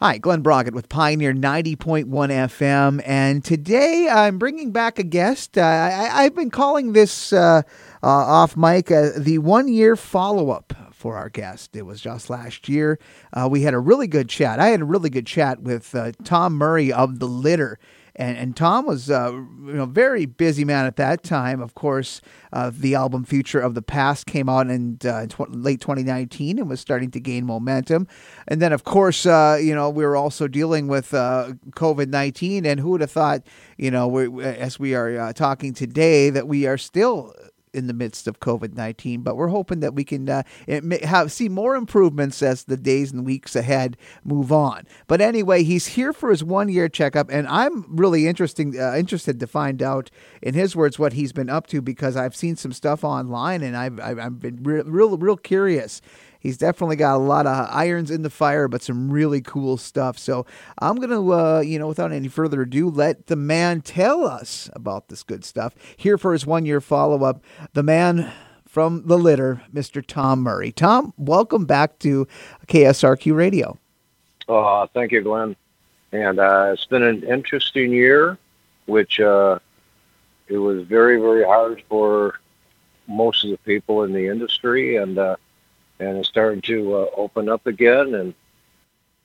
Hi, Glen Braget with Pioneer 90.1 FM. And today I'm bringing back a guest. Uh, I, have been calling this uh, uh, off mic uh, the one year follow up for our guest. It was just last year. Uh, we had a really good chat. I had a really good chat with uh, Tom Murray of The Litter. And, and Tom was uh, you know very busy man at that time. Of course, uh, the album Future of the Past came out in uh, tw- late 2019 and was starting to gain momentum. And then, of course, uh, you know we were also dealing with uh, COVID 19. And who would have thought, you know, we, as we are uh, talking today, that we are still in the midst of COVID nineteen. But we're hoping that we can uh, have see more improvements as the days and weeks ahead move on. But anyway, he's here for his one year checkup, and I'm really interesting uh, interested to find out, in his words, what he's been up to because I've seen some stuff online, and I've I've, I've been re- real real curious he's definitely got a lot of irons in the fire, but some really cool stuff. So I'm going to, uh, you know, without any further ado, let the man tell us about this good stuff. Here for his one year follow up, the man from the litter, Mr. Tom Murray. Tom, welcome back to KSRQ Radio. Oh, thank you, Glenn. And uh, it's been an interesting year, which uh, it was very, very hard for most of the people in the industry. And uh, and it's starting to uh, open up again, and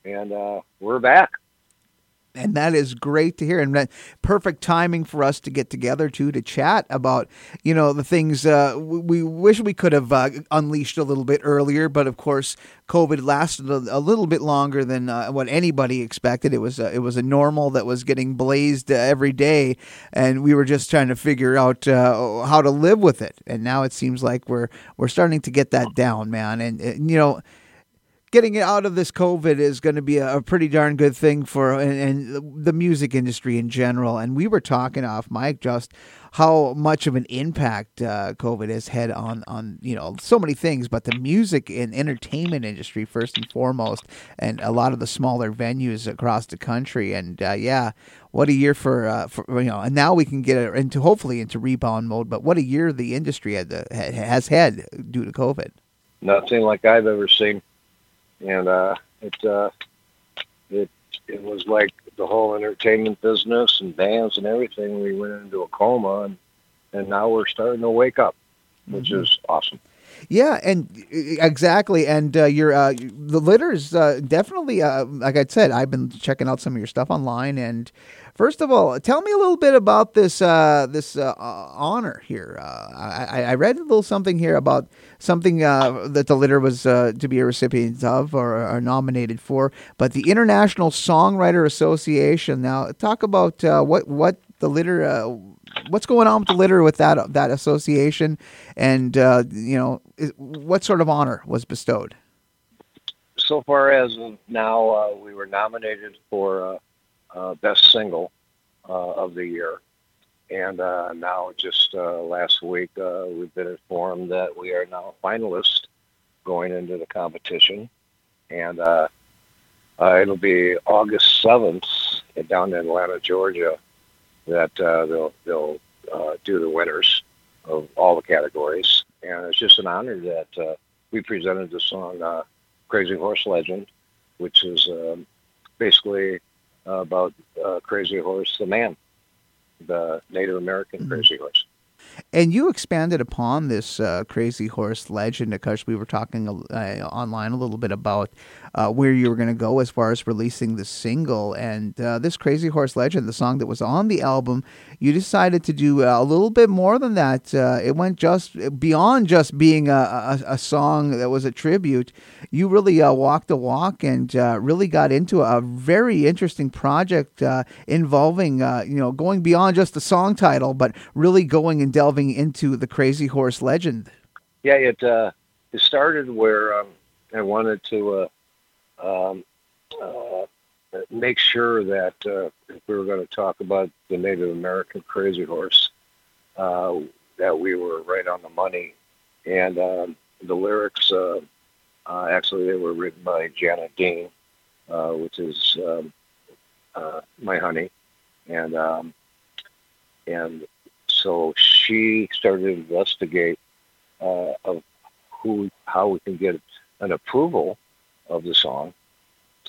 and uh, we're back. And that is great to hear, and that perfect timing for us to get together too to chat about, you know, the things uh, we, wish we could have uh, unleashed a little bit earlier. But of course, COVID lasted a, a little bit longer than uh, what anybody expected. It was it was a normal that was getting blazed uh, every day, and we were just trying to figure out uh, how to live with it. And now it seems like we're we're starting to get that down, man. and, and you know getting it out of this COVID is going to be a, a pretty darn good thing for and, and, the music industry in general. And we were talking off mic just how much of an impact uh, COVID has had on on you know so many things, but the music and entertainment industry first and foremost, and a lot of the smaller venues across the country. And uh, yeah, what a year for, uh, for you know, and now we can get into hopefully into rebound mode. But what a year the industry had, uh, has had due to COVID. Nothing like I've ever seen and uh, it uh, it it was like the whole entertainment business and bands and everything. We went into a coma, and and now we're starting to wake up, which mm-hmm. is awesome. Yeah, and exactly, and uh, your uh, the litter is uh, definitely uh, like I said. I've been checking out some of your stuff online, and first of all, tell me a little bit about this uh, this uh, honor here. Uh, I, I read a little something here about something uh, that the litter was uh, to be a recipient of or, or, nominated for, but the International Songwriter Association. Now, talk about uh, what what the litter what's going on with the litter with that that association, and uh, you know what sort of honor was bestowed? So far as now, uh, we were nominated for uh, uh best single uh, of the year, and uh, now just last week we've been informed that we are now finalists going into the competition, and it'll be August seventh down in Atlanta, Georgia that uh, they'll they'll uh, do the winners of all the categories, and it's just an honor that uh, we presented the song uh, "Crazy Horse Legend," which is um, basically about uh, Crazy Horse, the man, the Native American mm-hmm. Crazy Horse. And you expanded upon this uh, crazy horse legend because we were talking uh, online a little bit about uh, where you were going to go as far as releasing the single. And uh, this crazy horse legend, the song that was on the album, you decided to do a little bit more than that. Uh, it went just beyond just being a, a, a, song that was a tribute. You really uh, walked the walk and really got into a very interesting project involving, you know, going beyond just the song title, but really going and delving into the Crazy Horse legend. Yeah, it uh, it started where um, I wanted to uh, um, uh, make sure that uh, if we were going to talk about the Native American Crazy Horse, uh, that we were right on the money. And um, the lyrics, uh, actually, they were written by Janet Dean, which is um, my honey, and um, and so she started to investigate uh, of who, how we can get an approval of the song,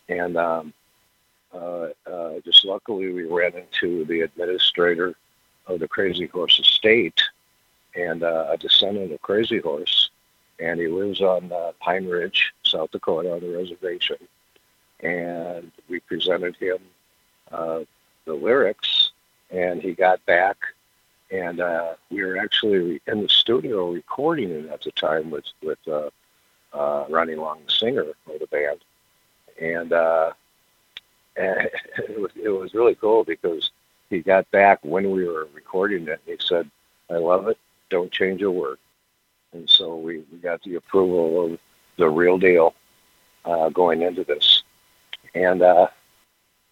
and um, uh, uh, just luckily we ran into the administrator of the Crazy Horse Estate and uh, a descendant of Crazy Horse, and he lives on uh, Pine Ridge, South Dakota, on the reservation. And we presented him uh, the lyrics, and he got back, and uh, we were actually in the studio recording it at the time with with uh, Ronnie Long, the singer of the band, and uh, and it was it was really cool because he got back when we were recording it. He said, "I love it. Don't change a word." And so we, we got the approval of the real deal uh, going into this, and uh,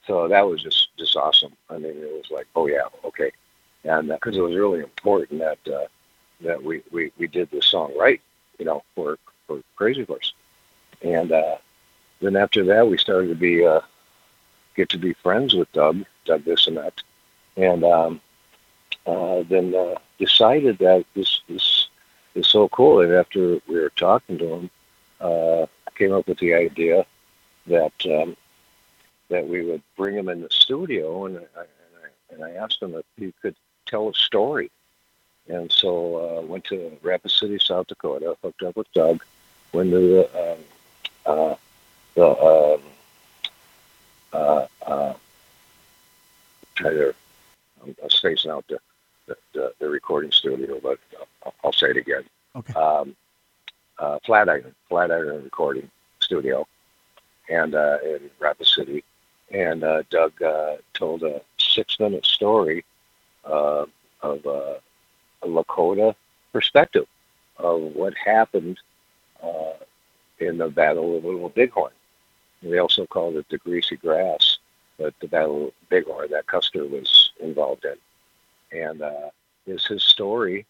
so that was just just awesome. I mean, it was like, oh yeah, okay, and because uh, it was really important that uh, that we, we we did this song right, you know, for for Crazy Horse, and uh, then after that we started to be uh, get to be friends with Doug, Doug Bissonette. And um, uh, then uh, decided that this this is so cool. And after we were talking to him, uh, came up with the idea that um, that we would bring him in the studio, and I, and I, and I asked him if he could tell a story. And so uh, went to Rapid City, South Dakota, hooked up with Doug, the um, uh, the um, uh, uh, try I'm, I'm spacing out the, the, the, the recording studio, but I'll, I'll say it again. Okay. Um, uh, Flatiron, Flatiron Recording Studio, and uh, in Rapid City, and uh, Doug uh, told a six-minute story uh, of uh, a Lakota perspective of what happened uh, in the Battle of Little Bighorn. They also called it the Greasy Grass, but the Battle of Bighorn that Custer was involved in, and uh, is his story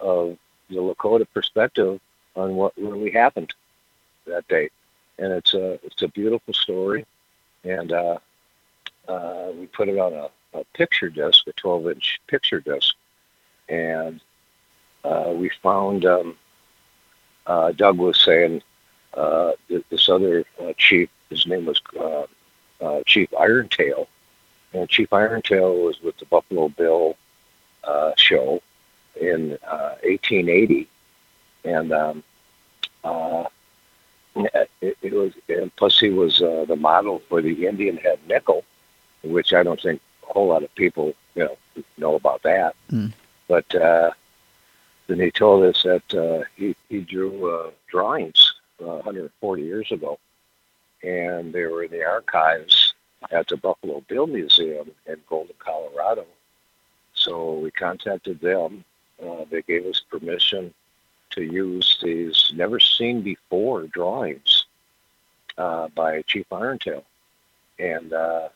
of the Lakota perspective on what really happened that day, and it's a it's a beautiful story, and uh, uh, we put it on a, a picture disc, a 12 inch picture disc, and uh, we found um, uh, Doug was saying uh, this other uh, chief, his name was uh, uh, Chief Irontail, and Chief Irontail was with the Buffalo Bill uh, show in uh, 1880, and um, uh, it, it was. And plus, he was uh, the model for the Indian head nickel, which I don't think a whole lot of people, you know, know about that. Mm. But then he told us that uh, he he drew uh, drawings uh, 140 years ago, and they were in the archives at the Buffalo Bill Museum in Golden, Colorado. So we contacted them. Uh, they gave us permission to use these never seen before drawings uh, by Chief Irontail. And uh,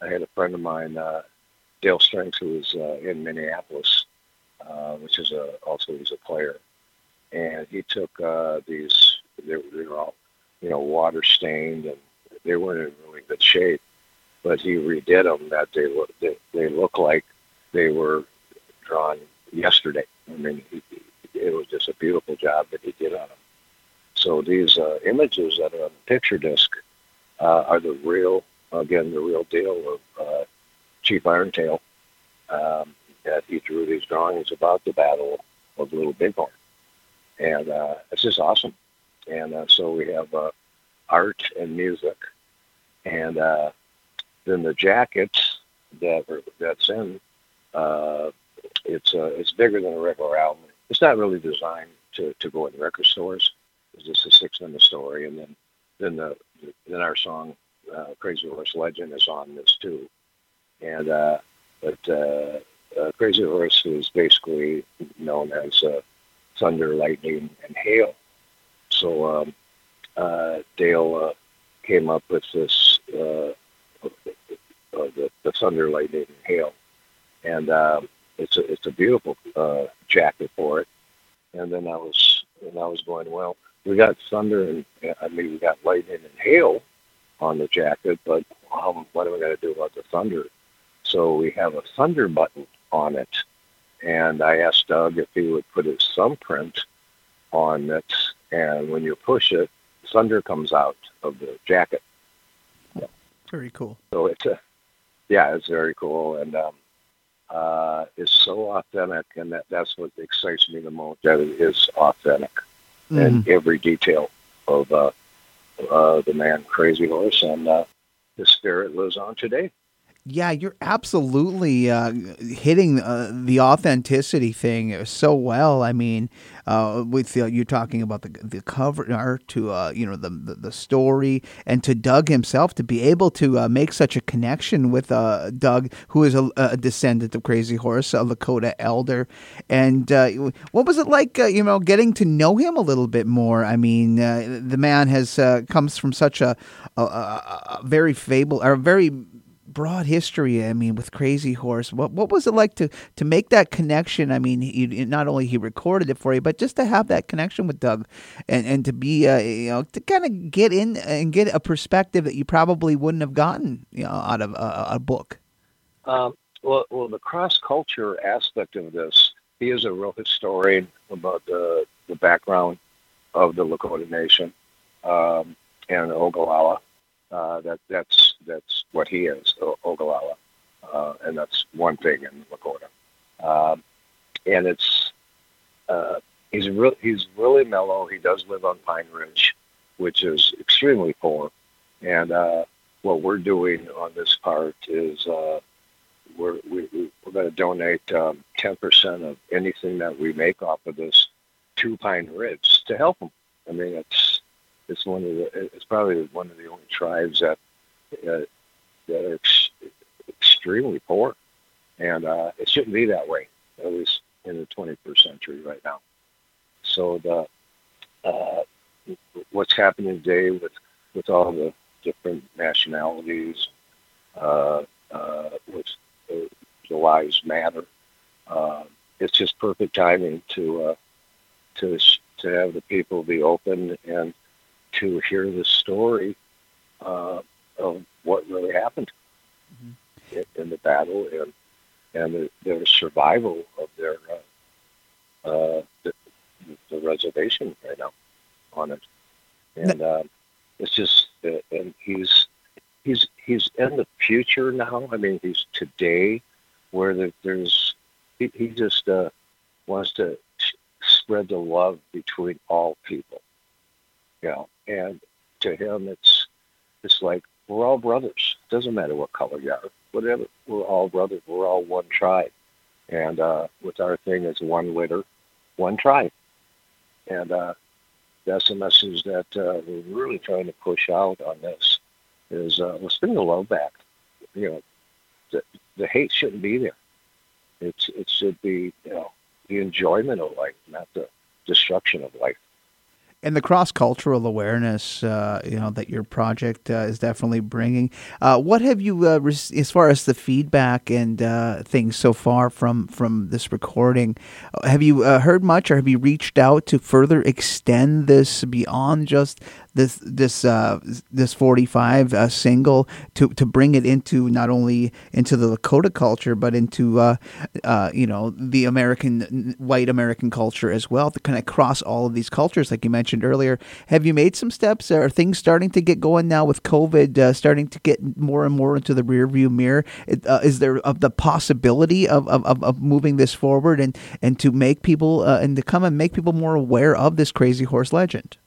I had a friend of mine, Dale Strength, who was in Minneapolis, uh, which is a, also he's a player. And he took uh, these, they, they were all, you know, water stained and they weren't in really good shape. But he redid them that they look, they, they look like they were drawn yesterday. I mean, he, it was just a beautiful job that he did on them. So these uh, images that are on the picture disc uh, are the real, again, the real deal of uh, Chief Irontail. Um, that he drew these drawings about the Battle of Little Bighorn, and uh, it's just awesome. And uh, so we have uh, art and music, and uh, then the jackets that that's in. Uh, it's uh, it's bigger than a regular album it's not really designed to, to go in record stores. It's just a six minute story, and then then the then our song "Crazy Horse Legend" is on this too. And but uh, uh, Crazy Horse is basically known as uh, thunder, lightning, and hail. So um, uh, Dale uh, came up with this uh, uh, the, the thunder, lightning, and hail, and um, it's a it's a beautiful jacket for it. And then I was and I was going well. We got thunder and I mean we got lightning and hail on the jacket, but um, what are we going to do about the thunder? So we have a thunder button on it, and I asked Doug if he would put his thumbprint on it, and when you push it, thunder comes out of the jacket. Yeah, Very cool. So it's a, yeah, it's very cool, and um, uh, it's so authentic, and that that's what excites me the most. That it is authentic mm. mm-hmm. every detail of uh, uh, the man Crazy Horse, and uh, his spirit lives on today. Yeah, you're absolutely uh, hitting uh, the authenticity thing so well. I mean, uh, with uh, you talking about the the cover art to uh, you know the, the, the story, and to Doug himself to be able to uh, make such a connection with Doug, who is a, a, descendant of Crazy Horse, a Lakota elder. And what was it like, you know, getting to know him a little bit more? I mean, the man has comes from such a, a, a very fable or very broad history. I mean, with Crazy Horse, what what was it like to to make that connection? I mean, not only he recorded it for you, but just to have that connection with Doug, and and to be uh, you know to kind of get in and get a perspective that you probably wouldn't have gotten you know out of a, a book. Um, well, well, the cross culture aspect of this, he is a real historian about the the background of the Lakota Nation um, and Ogallala. Uh, that that's that's what he is, Ogallala, uh, and that's one thing in Lakota. Um, and it's uh, he's real he's really mellow. He does live on Pine Ridge, which is extremely poor. And uh, what we're doing on this part is uh, we're we, we're going to donate um, ten percent of anything that we make off of this to Pine Ridge to help them. I mean, it's it's one of the it's probably one of the only tribes that uh, that are ex- extremely poor, and uh, it shouldn't be that way. At least in the 21st century right now. So the uh, what's happening today with with all the different nationalities, uh, uh, with the, the lives matter. Uh, it's just perfect timing to uh, to to have the people be open and to hear the story uh, of what really happened mm-hmm. in, the battle and and the, their survival of their uh, uh, the, the, reservation right now on it, and uh, it's just uh, and he's he's he's in the future now. I mean, he's today where the, there's he, he just uh, wants to spread the love between all people you know, and to him, it's it's like we're all brothers. Doesn't matter what color you are, whatever. We're all brothers. We're all one tribe, and uh, with our thing, it's one litter, one tribe, and uh, that's the message that uh, we're really trying to push out on this. Is uh, let's bring the love back. You know, the, the hate shouldn't be there. It's it should be you know the enjoyment of life, not the destruction of life and the cross cultural awareness, uh, you know, that your project uh, is definitely bringing. Uh, what have you, uh, re- as far as the feedback and uh, things so far from from this recording, uh, have you heard much, or have you reached out to further extend this beyond just this this uh, this 45 uh, single to to bring it into not only into the Lakota culture but into uh, uh, you know the American white American culture as well to kind of cross all of these cultures like you mentioned earlier. Have you made some steps? Are things starting to get going now with COVID uh, starting to get more and more into the rearview mirror? Uh, is there the possibility of, of, of moving this forward and and to make people and to come and make people more aware of this crazy horse legend?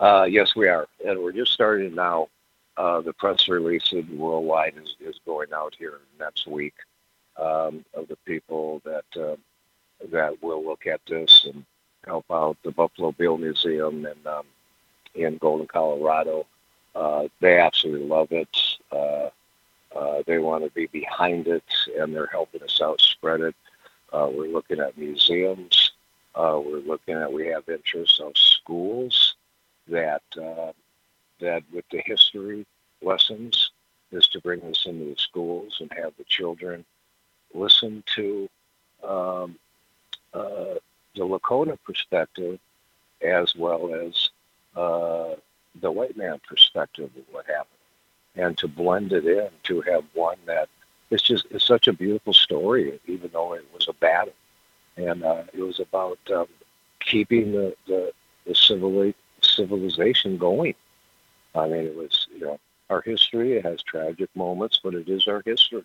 Uh, yes, we are, and we're just starting now. Uh, the press release worldwide is, is going out here next week um, of the people that uh, that will look at this and help out the Buffalo Bill Museum and um, in Golden, Colorado. Uh, they absolutely love it. Uh, uh, they want to be behind it, and they're helping us out spread it. we're looking at museums. we're looking at we have interests of schools that uh, that with the history lessons is to bring this into the schools and have the children listen to um, uh, the Lakota perspective as well as uh, the white man perspective of what happened, and to blend it in to have one that it's just it's such a beautiful story, even though it was a battle, and uh, it was about um, keeping the the, the civility civilization going. I mean, it was you know our history. It has tragic moments, but it is our history.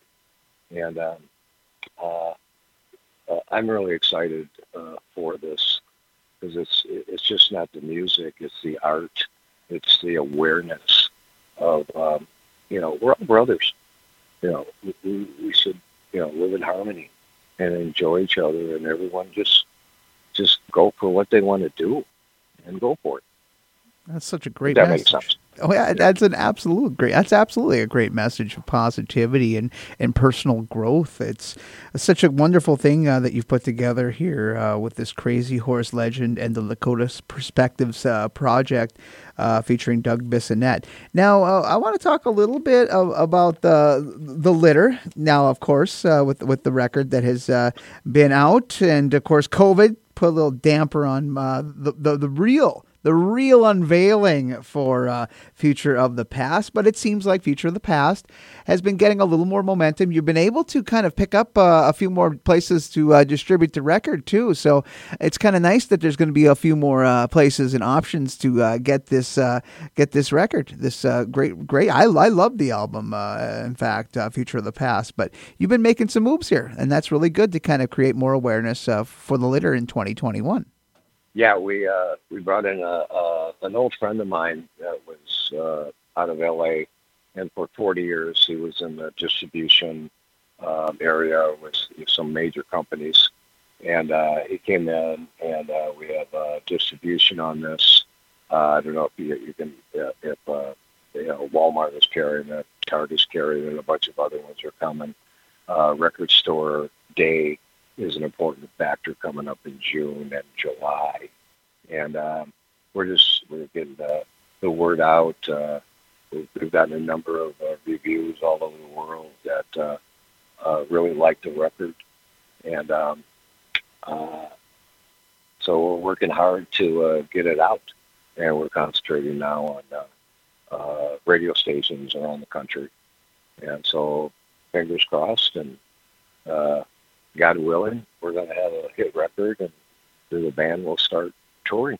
And um, uh, uh, I'm really excited uh, for this because it's it's just not the music; it's the art, it's the awareness of um, you know we're all brothers. You know, we, we should you know live in harmony and enjoy each other, and everyone just just go for what they want to do and go for it. That's such a great that message. Makes sense. Oh yeah, that's an absolute great. That's absolutely a great message of positivity and, and personal growth. It's such a wonderful thing uh, that you've put together here uh, with this crazy horse legend and the Lakota Perspectives uh, project uh, featuring Doug Bissonette. Now, uh, I want to talk a little bit of, about the the litter. Now, of course, uh, with with the record that has been out, and of course, COVID put a little damper on the, the the real the real unveiling for uh, Future of the Past. But it seems like Future of the Past has been getting a little more momentum. You've been able to kind of pick up uh, a few more places to uh, distribute the record too. So it's kind of nice that there's going to be a few more uh, places and options to uh, get this get this record. This great great. I I love the album. in fact, Future of the Past. But you've been making some moves here, and that's really good to kind of create more awareness for the litter in 2021 yeah, we uh, we brought in a, a an old friend of mine that was uh, out of L.A. and for 40 years he was in the distribution um, area with, some major companies, and uh, he came in and uh, we have uh, distribution on this. Uh, I don't know if you, you can if you know Walmart is carrying it, Target is carrying it, a bunch of other ones are coming. record store day is an important factor coming up in June and July. And um, we're just we're getting the, the word out. Uh, we've, we've, gotten a number of uh, reviews all over the world that uh, uh really like the record, and um, uh, so we're working hard to uh, get it out. And we're concentrating now on radio stations around the country, and so fingers crossed and God willing, we're going to have a hit record, and the band will start touring.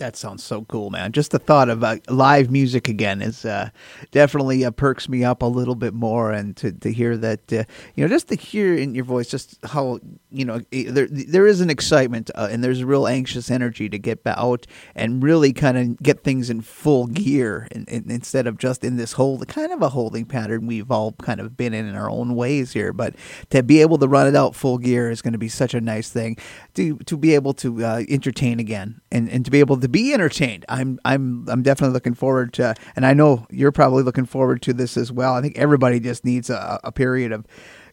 That sounds so cool, man. Just the thought of uh, live music again is uh, definitely uh, perks me up a little bit more, and to, to hear that, uh, you know, just to hear in your voice just how you know there there is an excitement uh, and there's a real anxious energy to get out and really kind of get things in full gear, and, and instead of just in this whole kind of a holding pattern we've all kind of been in in our own ways here. But to be able to run it out full gear is going to be such a nice thing to to be able to uh, entertain again and, and to be able to be entertained. I'm I'm I'm definitely looking forward to, and I know you're probably looking forward to this as well. I think everybody just needs a, a period of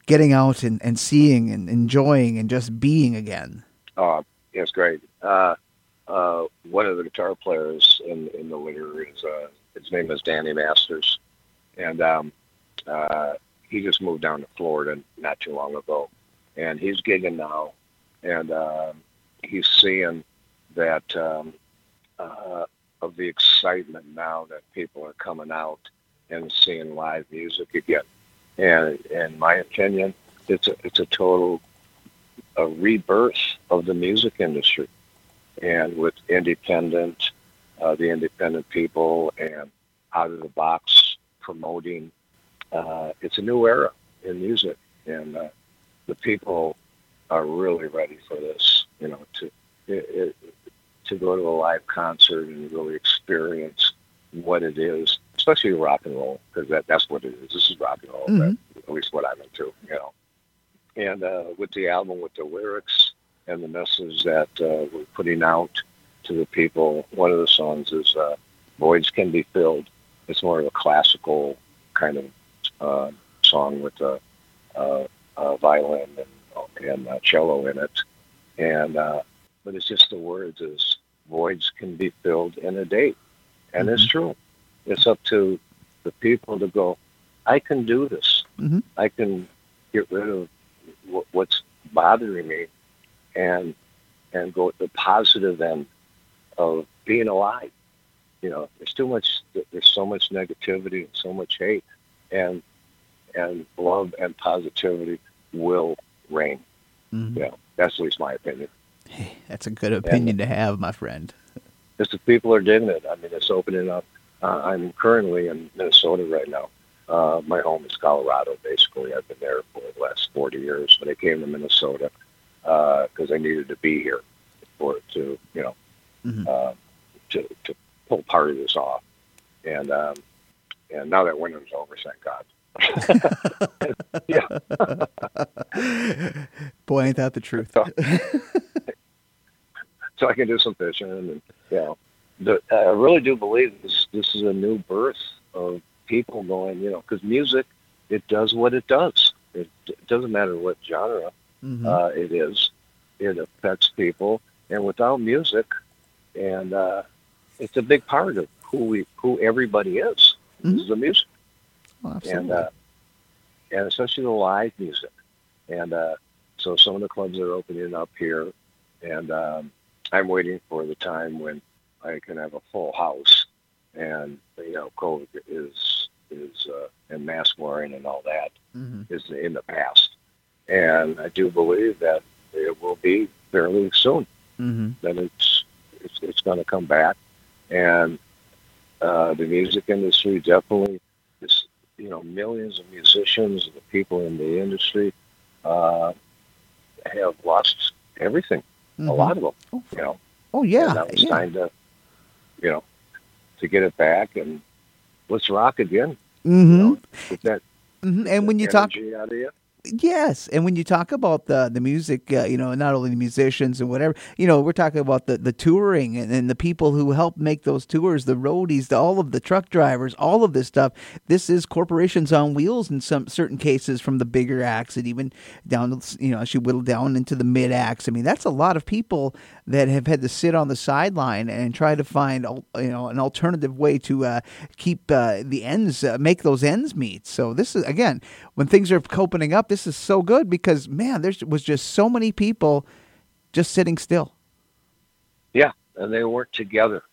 getting out and, and seeing and enjoying and just being again. Oh, it's great. Uh, uh, one of the guitar players in in the litter is uh, his name is Danny Masters, and um, uh, he just moved down to Florida not too long ago, and he's gigging now, and uh, he's seeing that um, uh, of the excitement now that people are coming out and seeing live music again. And in my opinion, it's a, it's a total a rebirth of the music industry. And with independent, uh, the independent people and out of the box promoting, uh, it's a new era in music. And uh, the people are really ready for this, you know, to, it, it, to go to a live concert and really experience what it is, especially rock and roll, because that, that's what it is. This is rock and roll, mm-hmm. at least what I'm into, you know. And uh, with the album, with the lyrics and the message that uh, we're putting out to the people, one of the songs is uh, Voids Can Be Filled. It's more of a classical kind of uh, song with a, violin and, and cello in it. And uh, but it's just the words is voids can be filled in a day. And mm-hmm. it's true. It's up to the people to go, I can do this. Mm-hmm. I can get rid of w- what's bothering me and and go at the positive end of being alive. You know, there's too much there's so much negativity and so much hate and and love and positivity will reign. Mm-hmm. Yeah, that's at least my opinion. Hey, that's a good opinion to have, my friend. Just the people are digging it. I mean, it's opening up Uh, I'm currently in Minnesota right now. Uh, my home is Colorado, basically. I've been there for the last 40 years, but I came to Minnesota because uh, I needed to be here for to, you know, mm-hmm. uh, to, to pull part of this off. And um, and now that winter's over, thank God. yeah. Boy, ain't that the truth. so, I can do some fishing, and you know, the, I really do believe this. This is a new birth of people going, you know, because music, it does what it does. It, it doesn't matter what genre mm-hmm. uh, it is. It affects people, and without music, and uh, it's a big part of who we, who everybody is. Mm-hmm. Is the music, oh, and uh, and especially the live music, and uh, so some of the clubs are opening up here, and um, I'm waiting for the time when I can have a full house, and you know, COVID is is uh, and mask wearing and all that mm-hmm. is in the past, and I do believe that it will be fairly soon. Mm-hmm. That it's it's, it's going to come back, and uh, the music industry definitely is you know millions of musicians, and the people in the industry uh, have lost everything. Mm-hmm. A lot of them, oh. you know. Oh yeah, and now it's yeah. time to you know to get it back and let's rock again. Mm-hmm. You know, that mm-hmm. and when you talk out of you. Yes, and when you talk about the the music, uh, you know, not only the musicians and whatever, you know, we're talking about the the touring and, and the people who help make those tours, the roadies, the, all of the truck drivers, all of this stuff. This is corporations on wheels in some certain cases, from the bigger acts and even down, you know, as you whittle down into the mid acts. I mean, that's a lot of people that have had to sit on the sideline and try to find, you know, an alternative way to uh, keep uh, the ends, uh, make those ends meet. So this is again, when things are opening up. This is so good because man, there was just so many people just sitting still. Yeah, and they weren't together.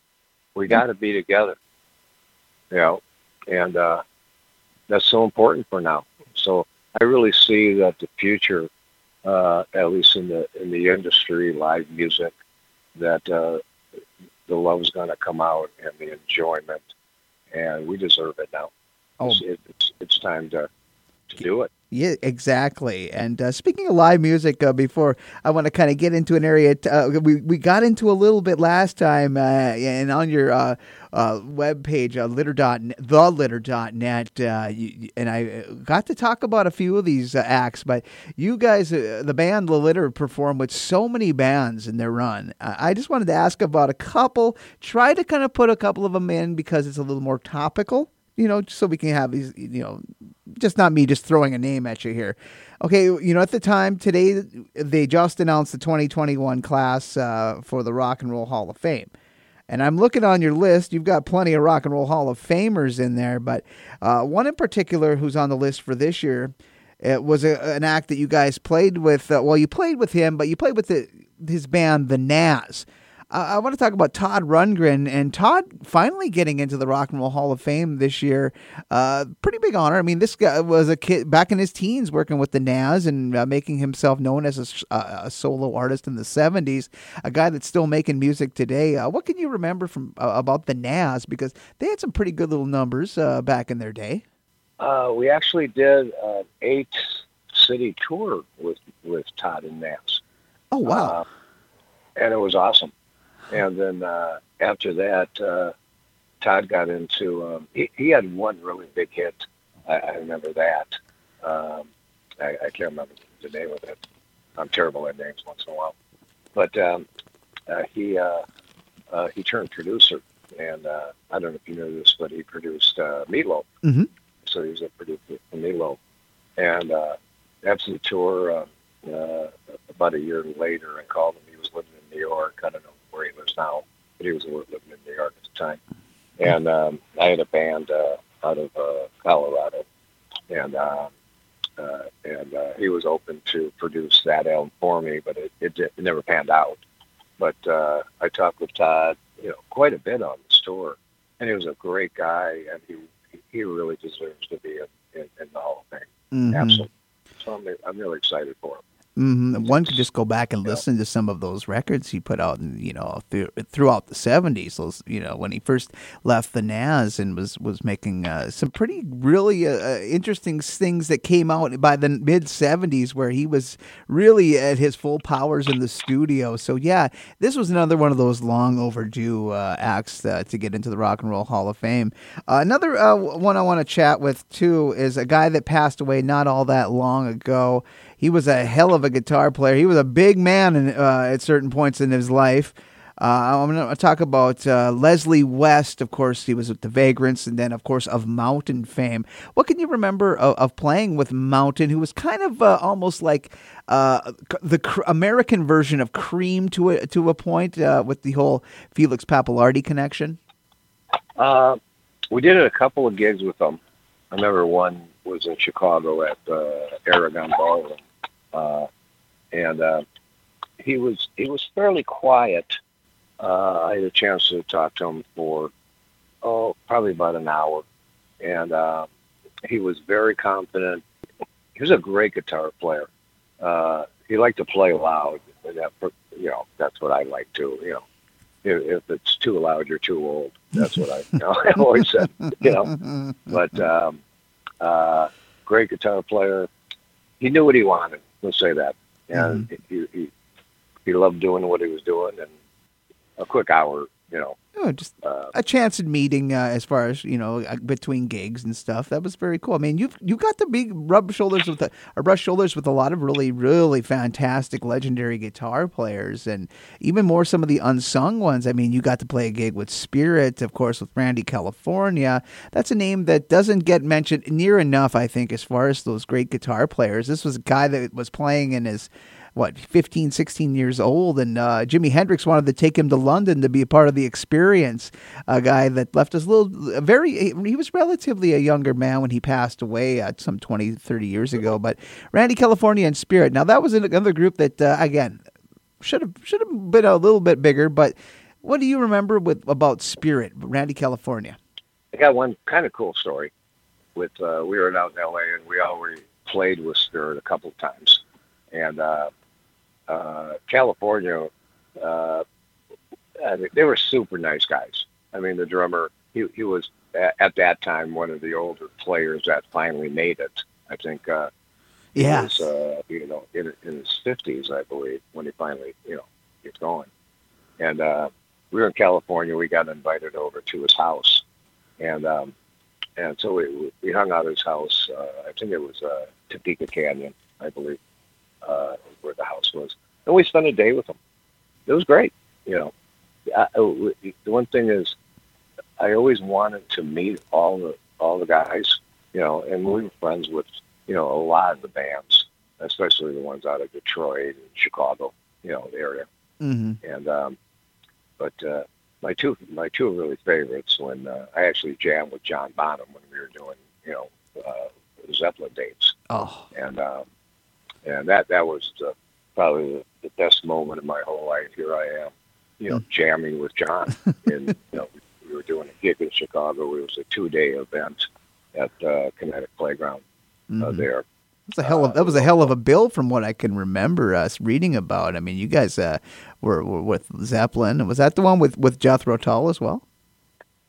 We got to be together. You know, and uh, that's so important for now. So I really see that the future, uh, at least in the in the industry, live music, that uh, the love is going to come out and the enjoyment, and we deserve it now. Oh. It's, it's, it's time to to do it. Yeah, exactly. And uh, speaking of live music, uh, before I want to kind of get into an area t- uh, we we got into a little bit last time, uh, and on your uh, uh, web page, uh, litter dot the litter dot net, you, and I got to talk about a few of these acts. But you guys, the band The Litter, perform with so many bands in their run. I just wanted to ask about a couple. Try to kind of put a couple of them in because it's a little more topical you know, so we can have these, you know, just not me just throwing a name at you here. Okay, you know, at the time today, they just announced the 2021 class uh, for the Rock and Roll Hall of Fame. And I'm looking on your list. You've got plenty of Rock and Roll Hall of Famers in there, but uh, one in particular who's on the list for this year it was a, an act that you guys played with. Uh, well, you played with him, but you played with the, his band, the I want to talk about Todd Rundgren and Todd finally getting into the Rock and Roll Hall of Fame this year. Uh, pretty big honor. I mean, this guy was a kid back in his teens working with the Nazz and uh, making himself known as a, a, solo artist in the 70s, a guy that's still making music today. Uh, what can you remember from uh, about the Nazz? Because they had some pretty good little numbers uh, back in their day. Uh, we actually did an eight city tour with, with Todd and Nazz. Oh, wow. and it was awesome and then uh, after that, uh, Todd got into. Um, he, he had one really big hit. I, I remember that. Um, I, I can't remember the name of it. I'm terrible at names once in a while, but um, uh, he uh, uh, he turned producer, and uh, I don't know if you know this, but he produced uh, Meatloaf. Mm-hmm. So he was a producer for Meatloaf, and uh, after the tour, uh, uh, about a year later, I called him. He was living in New York. I don't know where he lives now, but he was living in New York at the time. And um, I had a band uh, out of uh, Colorado, and uh, uh, and uh, he was open to produce that album for me, but it it, did, it never panned out. But uh, I talked with Todd, you know, quite a bit on the tour, and he was a great guy, and he he really deserves to be in, in, in the Hall of Fame. Mm-hmm. Absolutely. So I'm, I'm really excited for him. Mm-hmm. One could just go back and listen to some of those records he put out, you know, th- throughout the seventies. Those, you know, when he first left the Nazz and was was making uh, some pretty really uh, uh interesting things that came out by the mid seventies, where he was really at his full powers in the studio. So yeah, this was another one of those long overdue uh, acts uh, to get into the Rock and Roll Hall of Fame. Uh, another one I want to chat with too is a guy that passed away not all that long ago. He was a hell of a guitar player. He was a big man in, uh, at certain points in his life. Uh, I'm going to talk about uh, Leslie West. Of course, he was with the Vagrants, and then, of course, of Mountain fame. What can you remember of, of playing with Mountain, who was kind of uh, almost like uh, the cr- American version of Cream to a to a point uh, with the whole Felix Pappalardi connection? Uh, we did a couple of gigs with them. I remember one was in Chicago at Aragon Ballroom uh, and uh, he was he was fairly quiet. Uh, I had a chance to talk to him for oh probably about an hour, and uh, he was very confident. He was a great guitar player. Uh, he liked to play loud. That you know that's what I like too. You know, if, if it's too loud, you're too old. That's what I, you know, I always said. You know, but um, uh, great guitar player. He knew what he wanted. Let's say that. And mm-hmm. he, he he loved doing what he was doing, and a quick hour, you know, Oh, just uh, a chance at meeting uh, as far as you know uh, between gigs and stuff. That was very cool. I mean, you've you got to be rub shoulders with a, or brush shoulders with a lot of really really fantastic legendary guitar players, and even more some of the unsung ones. I mean, you got to play a gig with Spirit, of course, with Randy California. That's a name that doesn't get mentioned near enough, I think, as far as those great guitar players. This was a guy that was playing in his what 15 16 years old and uh, jimi hendrix wanted to take him to london to be a part of the experience a guy that left us a little very he was relatively a younger man when he passed away uh, some 20 30 years ago but randy california and spirit. Now that was another group that uh, again should have should have been a little bit bigger but what do you remember with about spirit randy california? I got one kind of cool story with uh, we were out in la and we already played with spirit a couple of times. And uh, uh, California, uh, I mean, they were super nice guys. I mean, the drummer, he, he was at, at that time one of the older players that finally made it. I think, uh, yeah, was, uh, you know, in, in his fifties, I believe, when he finally, you know, gets going. And uh, we were in California. We got invited over to his house, and um, and so we we hung out at his house. Uh, I think it was uh, Topanga Canyon, I believe uh, where the house was, and we spent a day with them. It was great. You know, I, the one thing is, I always wanted to meet all the all the guys. You know, and we were friends with you know a lot of the bands, especially the ones out of Detroit and Chicago. You know, the area. Mm-hmm. And um, but uh, my two my two really favorites when uh, I actually jammed with John Bonham when we were doing you know uh, Zeppelin dates. Oh, and um, and that that was the, probably the, the best moment of my whole life. Here I am, you know, mm. jamming with John, and you know, we were doing a gig in Chicago. It was a two-day event at uh, Kinetic Playground uh, mm-hmm. there. That's a hell of that was a hell of a bill from what I can remember us reading about. I mean, you guys uh, were, were with Zeppelin. Was that the one with with Jethro Tull as well?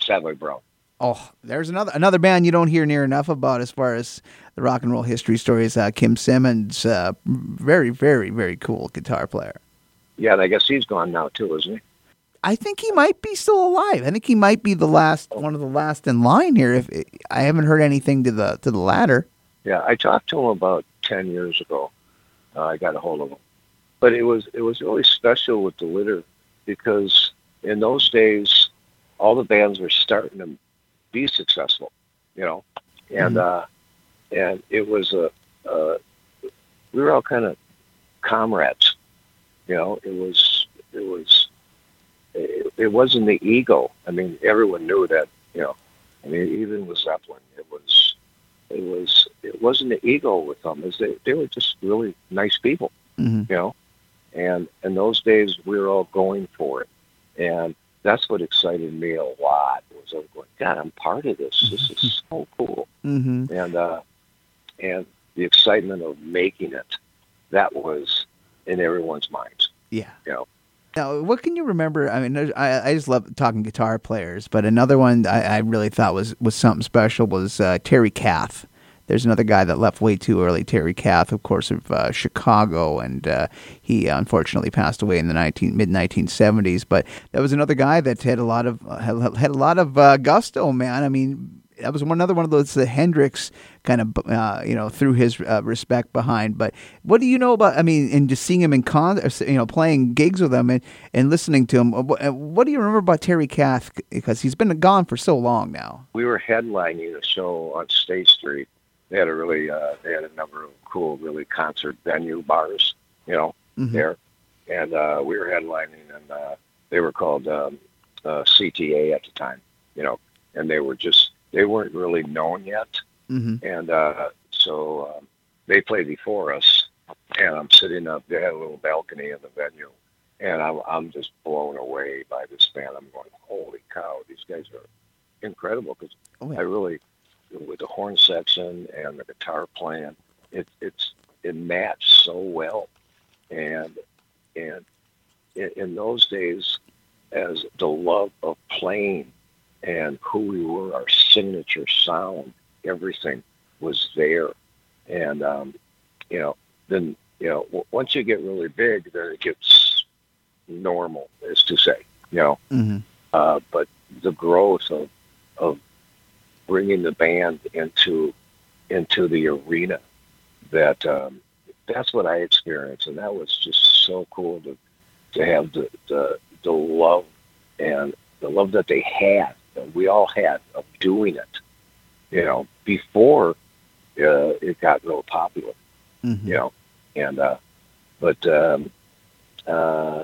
Savoy Brown. Oh, there's another another band you don't hear near enough about as far as the rock and roll history stories. Uh, Kim Simmonds, uh, very, very, very cool guitar player. Yeah, and I guess he's gone now too, isn't he? I think he might be still alive. I think he might be the last one of the last in line here. If I haven't heard anything to the to the latter. Yeah, I talked to him about ten years ago. Uh, I got a hold of him, but it was it was really special with the litter because in those days, all the bands were starting to be successful, you know, and mm-hmm. uh, and it was a, uh, we were all kind of comrades, you know. It was it was it, it wasn't the ego. I mean, everyone knew that, you know. I mean, even with Zeppelin, it was it was it wasn't the ego with them. Is they they were just really nice people, mm-hmm. you know. And in those days, we were all going for it, and that's what excited me a lot. Was I was going, God, I'm part of this. This is so cool. Mm-hmm. And uh, and the excitement of making it, that was in everyone's minds. Yeah. You know. Now, what can you remember? I mean, I, I just love talking guitar players, but another one I, I really thought was, was something special was uh, Terry Kath. There's another guy that left way too early, Terry Kath, of course, of uh, Chicago, and uh, he unfortunately passed away in the 19, mid 1970s. But that was another guy that had a lot of had, had a lot of uh, gusto, man. I mean, that was one, another one of those the Hendrix kind of uh, you know threw his uh, respect behind. But what do you know about? I mean, and just seeing him in con, you know, playing gigs with him and, and listening to him. What do you remember about Terry Kath? Because he's been gone for so long now. We were headlining a show on State Street. They had a really uh, they had a number of cool, really concert venue bars, you know, mm-hmm. there, and uh, we were headlining, and uh, they were called um, uh, CTA at the time, you know, and they were just they weren't really known yet, mm-hmm. and uh, so um, they played before us, and I'm sitting up. They had a little balcony in the venue, and I'm, I'm just blown away by this band. I'm going, holy cow, these guys are incredible because oh, yeah. I really, with the horn section and the guitar playing, it, it's it matched so well, and and in, in those days, as the love of playing and who we were, our signature sound, everything was there. And, um, you know, then, you know, w- once you get really big, then it gets normal, is to say, you know. Mm-hmm. Uh, but the growth of, of bringing the band into into the arena that um, that's what I experienced, and that was just so cool to to have the the, the love and the love that they had we all had of doing it, you know, before uh, it got real popular, mm-hmm. you know, and uh, but um, uh,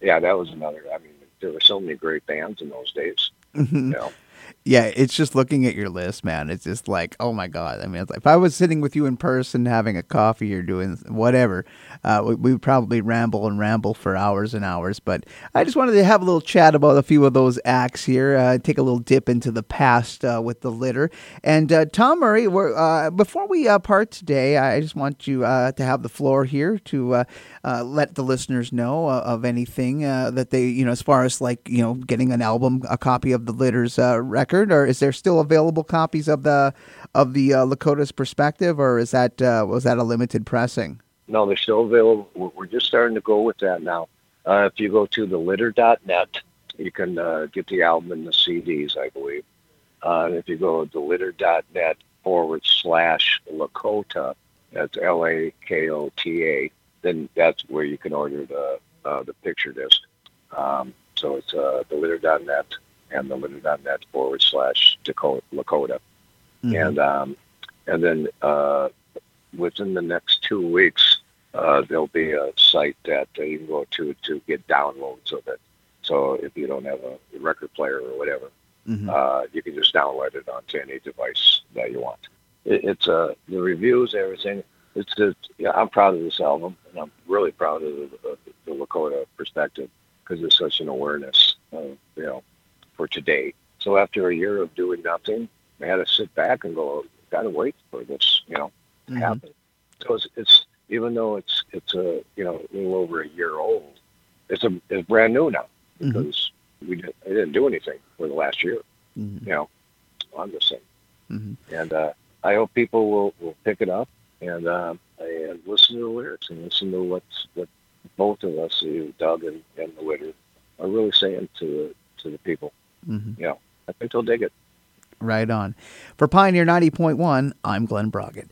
yeah, that was another. I mean, there were so many great bands in those days, mm-hmm. you know yeah, it's just looking at your list, man. It's just like, oh my god. I mean, if I was sitting with you in person, having a coffee or doing whatever, uh, we, we, would probably ramble and ramble for hours and hours. But I just wanted to have a little chat about a few of those acts here. Uh, take a little dip into the past uh, with the litter. And uh, Tom Murray, uh, before we uh, part today, I just want you to have the floor here to let the listeners know of anything that they, you know, as far as like you know, getting an album, a copy of the litters record, or is there still available copies of the of the uh, Lakota's Perspective, or is that uh, was that a limited pressing? No, they're still available. We're just starting to go with that now. Uh, if you go to thelitter.net, you can uh, get the album and the CDs, I believe. Uh, if you go to thelitter.net forward slash Lakota, that's L A K O T A, then that's where you can order the uh, the picture disc. Um, so it's uh, thelitter.net and the litter.net forward slash Dakota, Lakota. Mm-hmm. And, um, and then uh, within the next two weeks, uh, there'll be a site that uh, you can go to to get downloads of it. So if you don't have a record player or whatever, mm-hmm. uh, you can just download it onto any device that you want. It, it's uh, the reviews, everything. It's just, yeah, I'm proud of this album, and I'm really proud of the, the, the Lakota perspective because there's such an awareness, of, you know, for today. So after a year of doing nothing, I had to sit back and go, got to wait for this, you know, to mm-hmm. happen. So it's, it's even though it's it's a you know a little over a year old, it's a it's brand new now mm-hmm. because mm-hmm. we did, I didn't do anything for the last year, mm-hmm. you know, on this thing. Mm-hmm. And uh, I hope people will, will pick it up and uh, and listen to the lyrics and listen to what what both of us, you, Doug and, and the Litter, are really saying to to the people. Mm-hmm. Yeah, I think they'll dig it. Right on. For Pioneer 90.1, I'm Glen Braget.